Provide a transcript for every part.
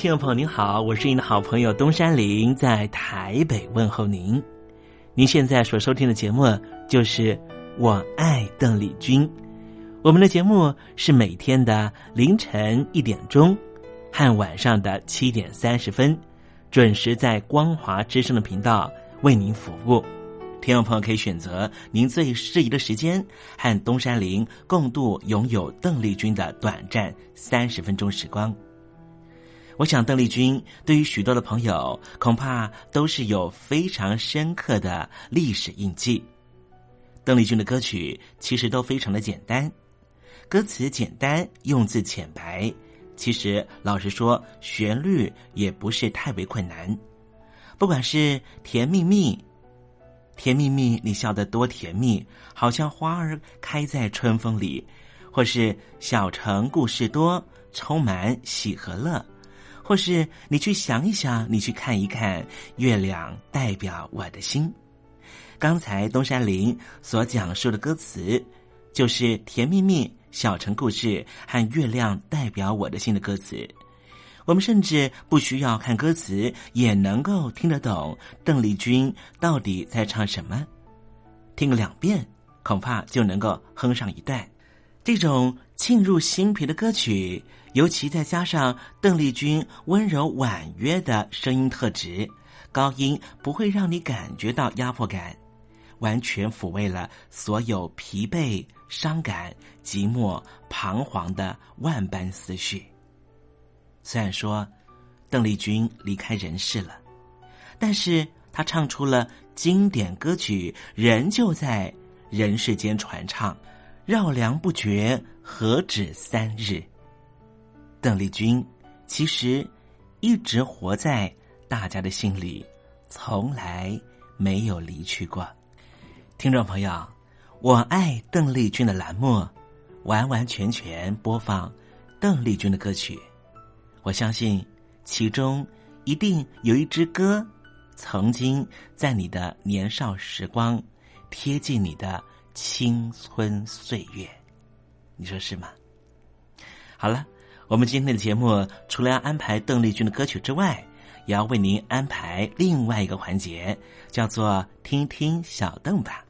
听众朋友您好，我是您的好朋友东山林，在台北问候您。您现在所收听的节目就是《我爱邓丽君》，我们的节目是每天的凌晨一点钟和晚上的七点三十分，准时在光华之声的频道为您服务。听众朋友可以选择您最适宜的时间，和东山林共度拥有邓丽君的短暂三十分钟时光。我想，邓丽君对于许多的朋友，恐怕都是有非常深刻的历史印记。邓丽君的歌曲其实都非常的简单，歌词简单，用字浅白。其实，老实说，旋律也不是太为困难。不管是甜蜜蜜，甜蜜蜜，你笑得多甜蜜，好像花儿开在春风里；或是小城故事多，充满喜和乐。或是你去想一想，你去看一看，月亮代表我的心。刚才东山林所讲述的歌词，就是甜蜜蜜小城故事和月亮代表我的心的歌词。我们甚至不需要看歌词，也能够听得懂邓丽君到底在唱什么。听个两遍，恐怕就能够哼上一段。这种沁入心脾的歌曲。尤其再加上邓丽君温柔婉约的声音特质，高音不会让你感觉到压迫感，完全抚慰了所有疲惫、伤感、寂寞、彷徨的万般思绪。虽然说邓丽君离开人世了，但是她唱出了经典歌曲，仍旧在人世间传唱，绕梁不绝，何止三日。邓丽君其实一直活在大家的心里，从来没有离去过。听众朋友，我爱邓丽君的栏目，完完全全播放邓丽君的歌曲。我相信其中一定有一支歌，曾经在你的年少时光贴近你的青春岁月，你说是吗？好了。我们今天的节目除了要安排邓丽君的歌曲之外，也要为您安排另外一个环节，叫做“听听小邓吧”。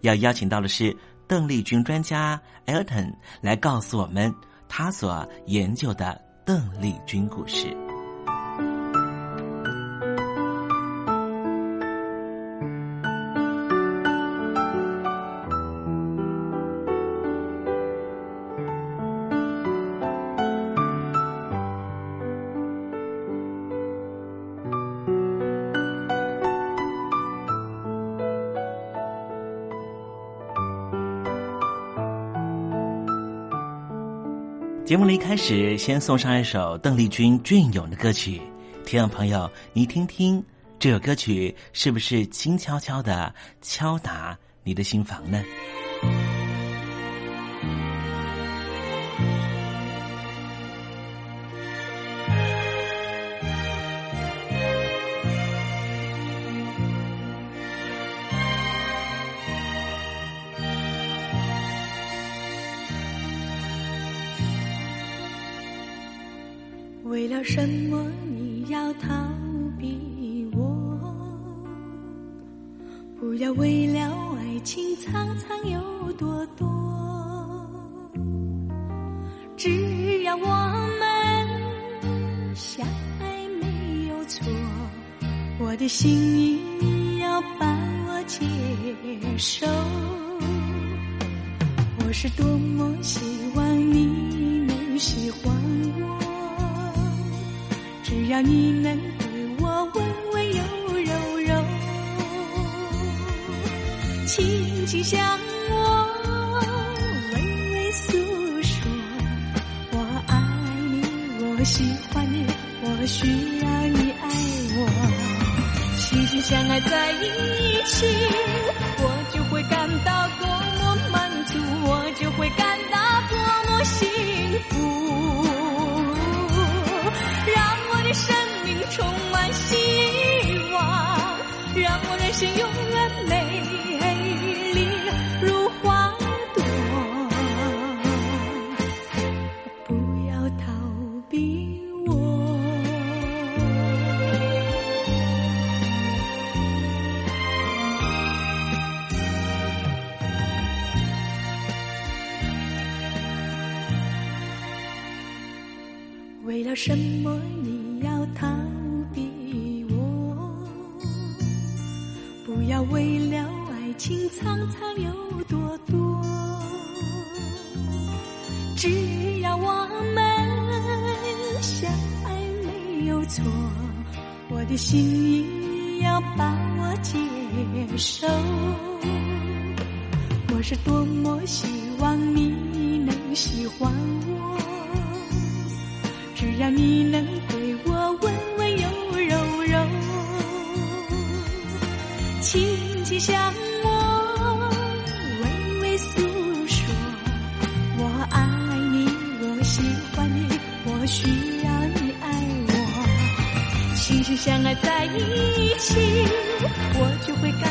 要邀请到的是邓丽君专家 Elton 来告诉我们他所研究的邓丽君故事。节目的一开始，先送上一首邓丽君隽永的歌曲，听众朋友，你听听这首歌曲是不是轻悄悄的敲打你的心房呢？要逃避我？不要为了爱情苍苍有多多，只要我们相爱没有错，我的心意你要把我接受。我是多么希望你能喜欢我。只要你能对我温温柔柔柔，轻轻向我微微诉说，我爱你，我喜欢你，我需要你。爱我，心心相爱在一起，我就会感到多么满足，我就会感到我希望你能喜欢我，只要你能对我温温柔柔柔，轻轻向我微微诉说，我爱你，我喜欢你，我需要你爱我，心心相爱在一起，我就会感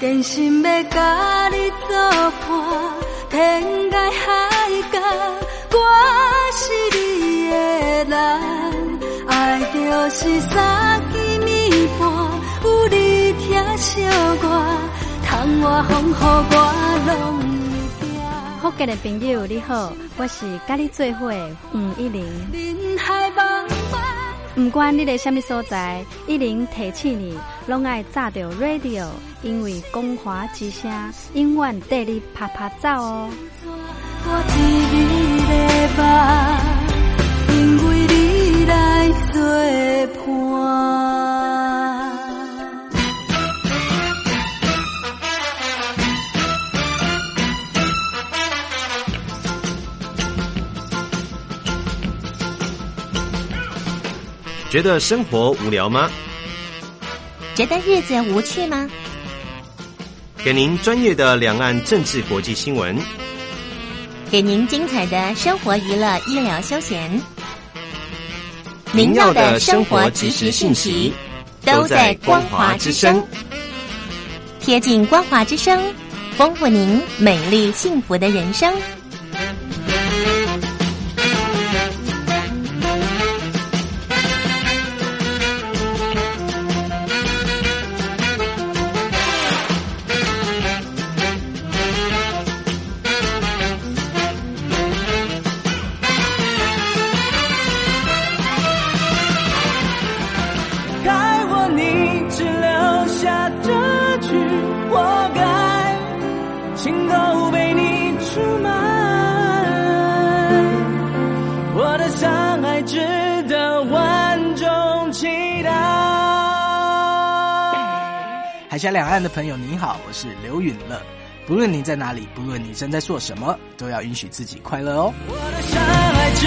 真心要甲你作伴，天涯海角，我是你的人。爱就是三更暝半，有你疼惜我，窗外风雨我拢会惊。福建的朋友你好，我是甲你做伙的吴一玲。不管你在什么所在，一零提起你，拢爱炸着 radio，因为光华之声永远带你啪啪走哦。我的吧，因为你来作伴。觉得生活无聊吗？觉得日子无趣吗？给您专业的两岸政治国际新闻，给您精彩的生活娱乐医疗休闲，您要的生活即时信息都在光华之声。贴近光华之声，丰富您美丽幸福的人生。都被你出卖。我的伤害值得万众期待。海峡两岸的朋友，你好，我是刘允乐。不论你在哪里，不论你正在做什么，都要允许自己快乐哦。伤害值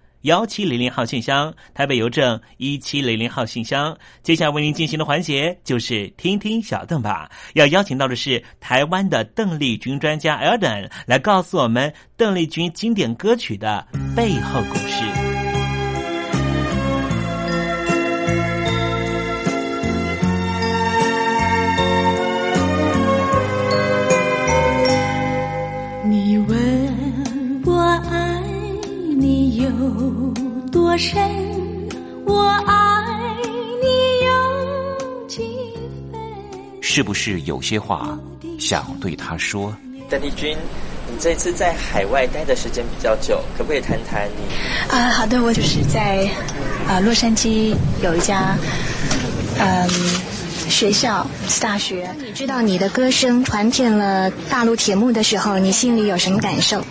幺七零零号信箱，台北邮政一七零零号信箱。接下来为您进行的环节就是听听小邓吧。要邀请到的是台湾的邓丽君专家 Elden 来告诉我们邓丽君经典歌曲的背后故事。多深，我爱你有几分？是不是有些话想对他说？邓丽君，你这次在海外待的时间比较久，可不可以谈谈你？啊，好的，我就是在啊洛杉矶有一家嗯学校大学。你知道你的歌声传遍了大陆铁幕的时候，你心里有什么感受？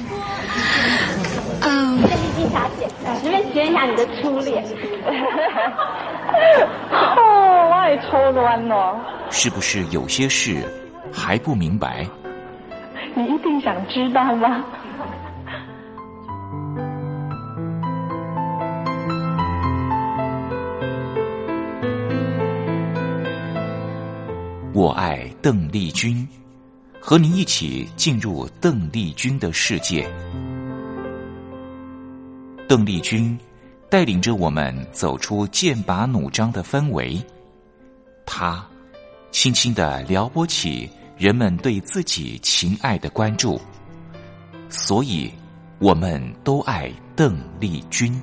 嗯，邓丽君小姐，随便学一下你的初恋。哦，我也抽乱哦。是不是有些事还不明白？你一定想知道吗？我爱邓丽君，和您一起进入邓丽君的世界。邓丽君带领着我们走出剑拔弩张的氛围，她轻轻的撩拨起人们对自己情爱的关注，所以我们都爱邓丽君。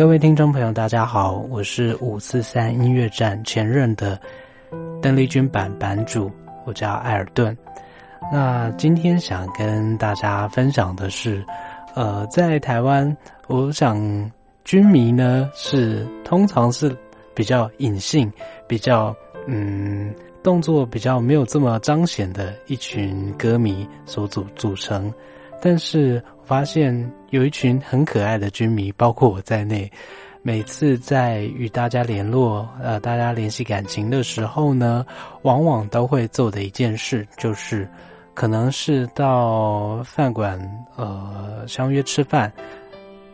各位听众朋友，大家好，我是五四三音乐站前任的邓丽君版版主，我叫艾尔顿。那今天想跟大家分享的是，呃，在台湾，我想军迷呢是通常是比较隐性、比较嗯动作比较没有这么彰显的一群歌迷所组组成。但是我发现有一群很可爱的军迷，包括我在内，每次在与大家联络、呃，大家联系感情的时候呢，往往都会做的一件事，就是可能是到饭馆呃相约吃饭，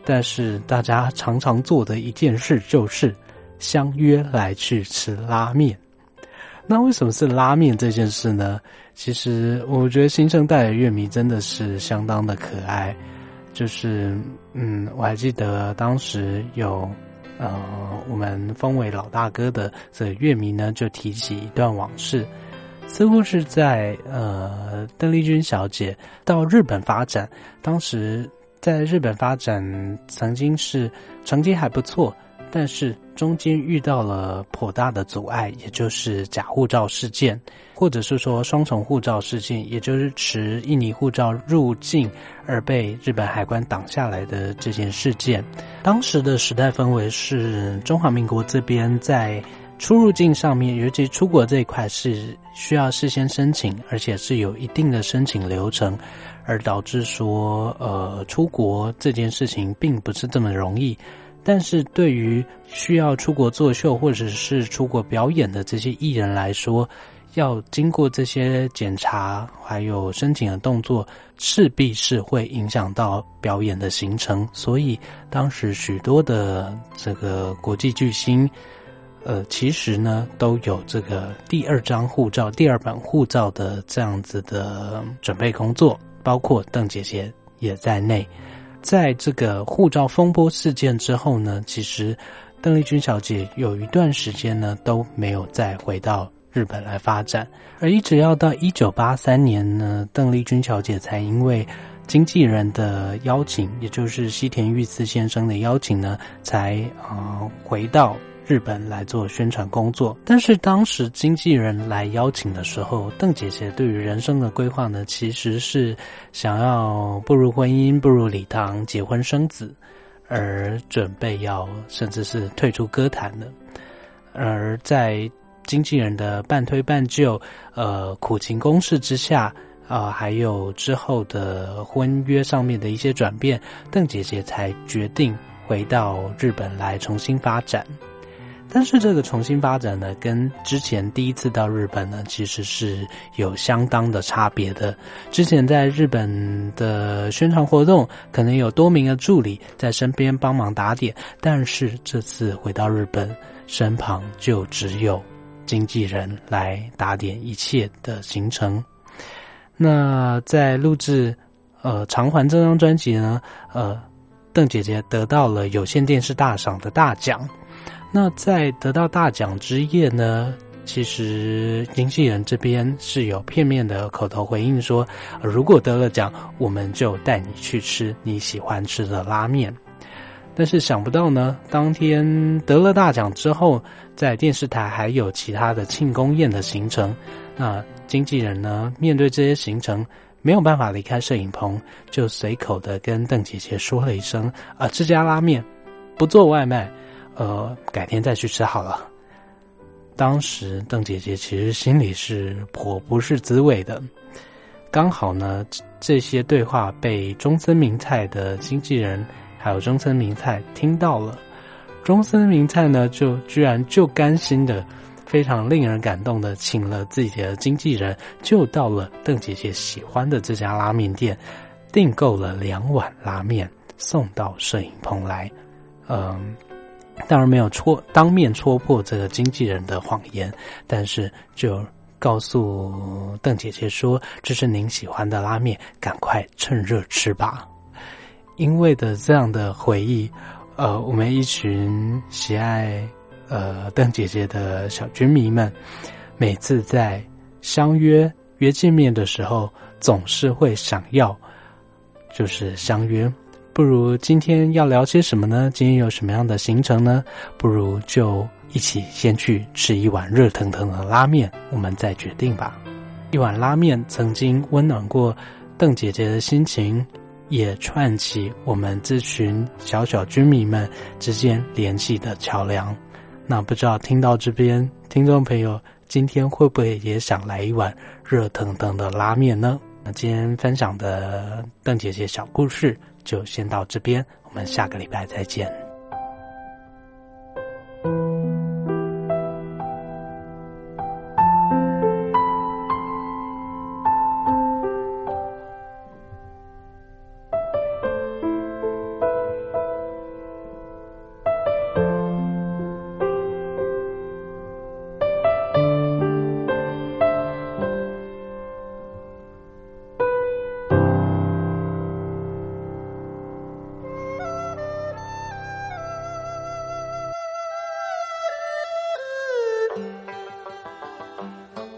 但是大家常常做的一件事就是相约来去吃拉面。那为什么是拉面这件事呢？其实我觉得新生代的乐迷真的是相当的可爱，就是嗯，我还记得当时有呃，我们封为老大哥的这乐迷呢，就提起一段往事，似乎是在呃邓丽君小姐到日本发展，当时在日本发展曾经是成绩还不错。但是中间遇到了颇大的阻碍，也就是假护照事件，或者是说双重护照事件，也就是持印尼护照入境而被日本海关挡下来的这件事件。当时的时代氛围是中华民国这边在出入境上面，尤其出国这一块是需要事先申请，而且是有一定的申请流程，而导致说呃出国这件事情并不是这么容易。但是对于需要出国作秀或者是出国表演的这些艺人来说，要经过这些检查还有申请的动作，势必是会影响到表演的行程。所以当时许多的这个国际巨星，呃，其实呢都有这个第二张护照、第二本护照的这样子的准备工作，包括邓姐姐也在内。在这个护照风波事件之后呢，其实邓丽君小姐有一段时间呢都没有再回到日本来发展，而一直要到一九八三年呢，邓丽君小姐才因为经纪人的邀请，也就是西田裕次先生的邀请呢，才啊回到。日本来做宣传工作，但是当时经纪人来邀请的时候，邓姐姐对于人生的规划呢，其实是想要步入婚姻、步入礼堂、结婚生子，而准备要甚至是退出歌坛的。而在经纪人的半推半就、呃苦情攻势之下，啊，还有之后的婚约上面的一些转变，邓姐姐才决定回到日本来重新发展。但是这个重新发展呢，跟之前第一次到日本呢，其实是有相当的差别的。之前在日本的宣传活动，可能有多名的助理在身边帮忙打点，但是这次回到日本，身旁就只有经纪人来打点一切的行程。那在录制呃《偿还》这张专辑呢，呃，邓姐姐得到了有线电视大赏的大奖。那在得到大奖之夜呢，其实经纪人这边是有片面的口头回应说，如果得了奖，我们就带你去吃你喜欢吃的拉面。但是想不到呢，当天得了大奖之后，在电视台还有其他的庆功宴的行程。那经纪人呢，面对这些行程，没有办法离开摄影棚，就随口的跟邓姐姐说了一声：“啊，这家拉面不做外卖。”呃，改天再去吃好了。当时邓姐姐其实心里是颇不是滋味的。刚好呢，这些对话被中森明菜的经纪人还有中森明菜听到了。中森明菜呢，就居然就甘心的，非常令人感动的，请了自己的经纪人，就到了邓姐姐喜欢的这家拉面店，订购了两碗拉面，送到摄影棚来。嗯。当然没有戳当面戳破这个经纪人的谎言，但是就告诉邓姐姐说：“这是您喜欢的拉面，赶快趁热吃吧。”因为的这样的回忆，呃，我们一群喜爱呃邓姐姐的小军迷们，每次在相约约见面的时候，总是会想要就是相约。不如今天要聊些什么呢？今天有什么样的行程呢？不如就一起先去吃一碗热腾腾的拉面，我们再决定吧。一碗拉面曾经温暖过邓姐姐的心情，也串起我们这群小小居民们之间联系的桥梁。那不知道听到这边，听众朋友今天会不会也想来一碗热腾腾的拉面呢？那今天分享的邓姐姐小故事就先到这边，我们下个礼拜再见。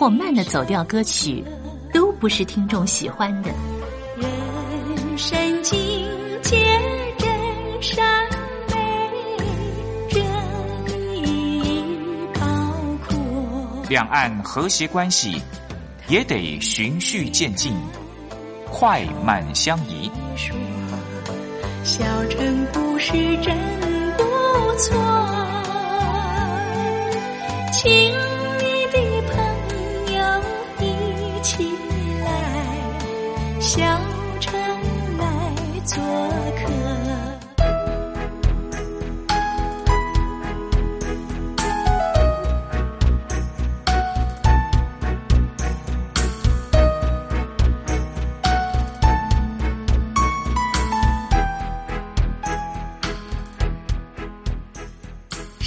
或慢的走调歌曲，都不是听众喜欢的。人生境界真善美，真意包括。两岸和谐关系也得循序渐进，快慢相宜。小城故事真不错，亲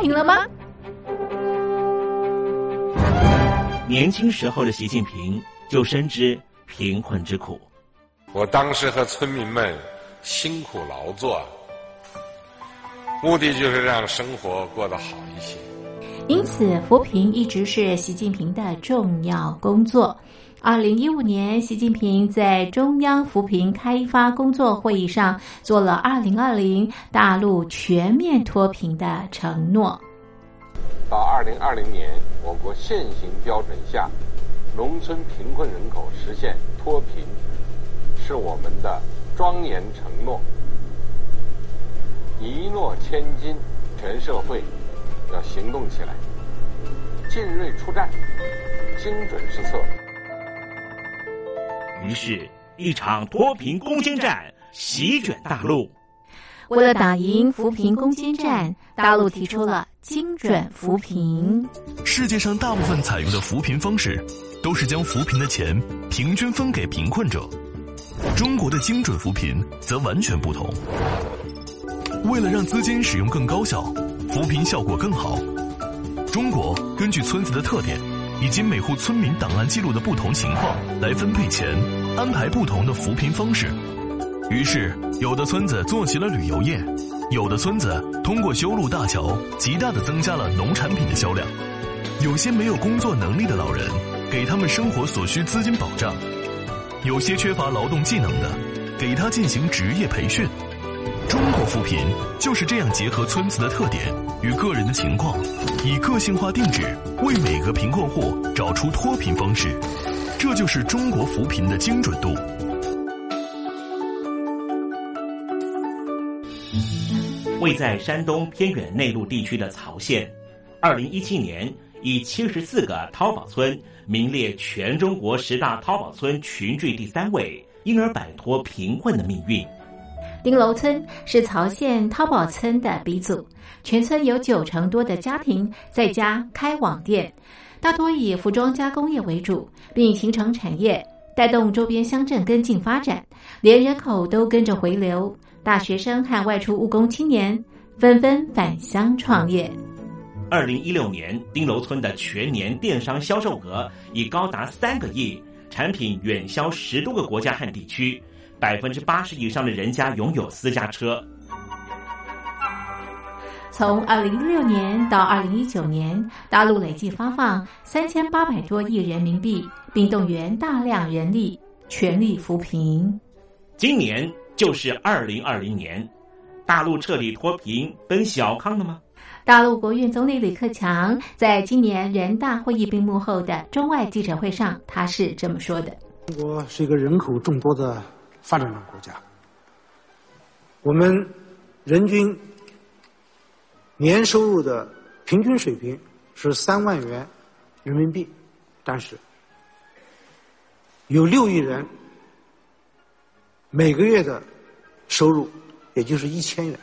脱贫了吗？年轻时候的习近平就深知贫困之苦。我当时和村民们辛苦劳作，目的就是让生活过得好一些。因此，扶贫一直是习近平的重要工作。二零一五年，习近平在中央扶贫开发工作会议上做了二零二零大陆全面脱贫的承诺。到二零二零年，我国现行标准下农村贫困人口实现脱贫，是我们的庄严承诺。一诺千金，全社会要行动起来，进锐出战，精准施策。于是，一场脱贫攻坚战席卷大陆。为了打赢扶贫攻坚战，大陆提出了精准扶贫。世界上大部分采用的扶贫方式，都是将扶贫的钱平均分给贫困者。中国的精准扶贫则完全不同。为了让资金使用更高效，扶贫效果更好，中国根据村子的特点以及每户村民档案记录的不同情况来分配钱，安排不同的扶贫方式。于是，有的村子做起了旅游业，有的村子通过修路大桥，极大的增加了农产品的销量。有些没有工作能力的老人，给他们生活所需资金保障；有些缺乏劳动技能的，给他进行职业培训。中国扶贫就是这样结合村子的特点与个人的情况，以个性化定制为每个贫困户找出脱贫方式。这就是中国扶贫的精准度。位在山东偏远内陆地区的曹县，二零一七年以七十四个淘宝村名列全中国十大淘宝村群聚第三位，因而摆脱贫困的命运。丁楼村是曹县淘宝村的鼻祖，全村有九成多的家庭在家开网店，大多以服装加工业为主，并形成产业，带动周边乡镇跟进发展，连人口都跟着回流。大学生和外出务工青年纷纷返乡创业。二零一六年，丁楼村的全年电商销售额已高达三个亿，产品远销十多个国家和地区，百分之八十以上的人家拥有私家车。从二零一六年到二零一九年，大陆累计发放三千八百多亿人民币，并动员大量人力，全力扶贫。今年。就是二零二零年，大陆彻底脱贫奔小康了吗？大陆国务院总理李克强在今年人大会议闭幕后的中外记者会上，他是这么说的：“中国是一个人口众多的发展中国家，我们人均年收入的平均水平是三万元人民币，但是有六亿人。”每个月的收入也就是一千元，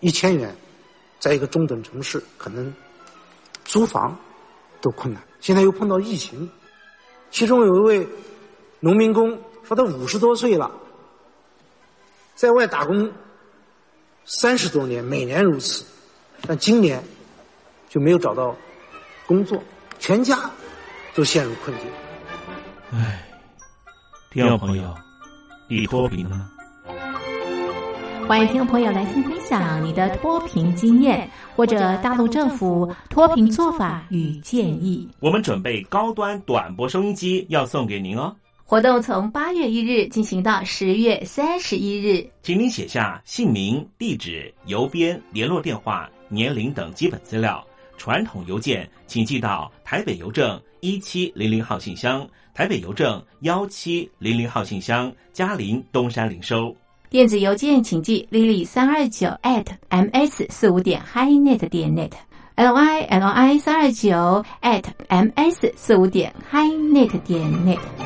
一千元，在一个中等城市可能租房都困难。现在又碰到疫情，其中有一位农民工说他五十多岁了，在外打工三十多年，每年如此，但今年就没有找到工作，全家都陷入困境。唉，听众朋友。你脱贫了吗？欢迎听众朋友来信分享你的脱贫经验，或者大陆政府脱贫做法与建议。我们准备高端短波收音机要送给您哦。活动从八月一日进行到十月三十一日，请您写下姓名、地址、邮编、联络电话、年龄等基本资料。传统邮件请寄到台北邮政一七零零号信箱。台北邮政幺七零零号信箱，嘉陵东山零收。电子邮件请寄 lily 三二九 at ms 四五点 highnet 点 net，l y l i 三二九 at ms 四五点 highnet 点 net。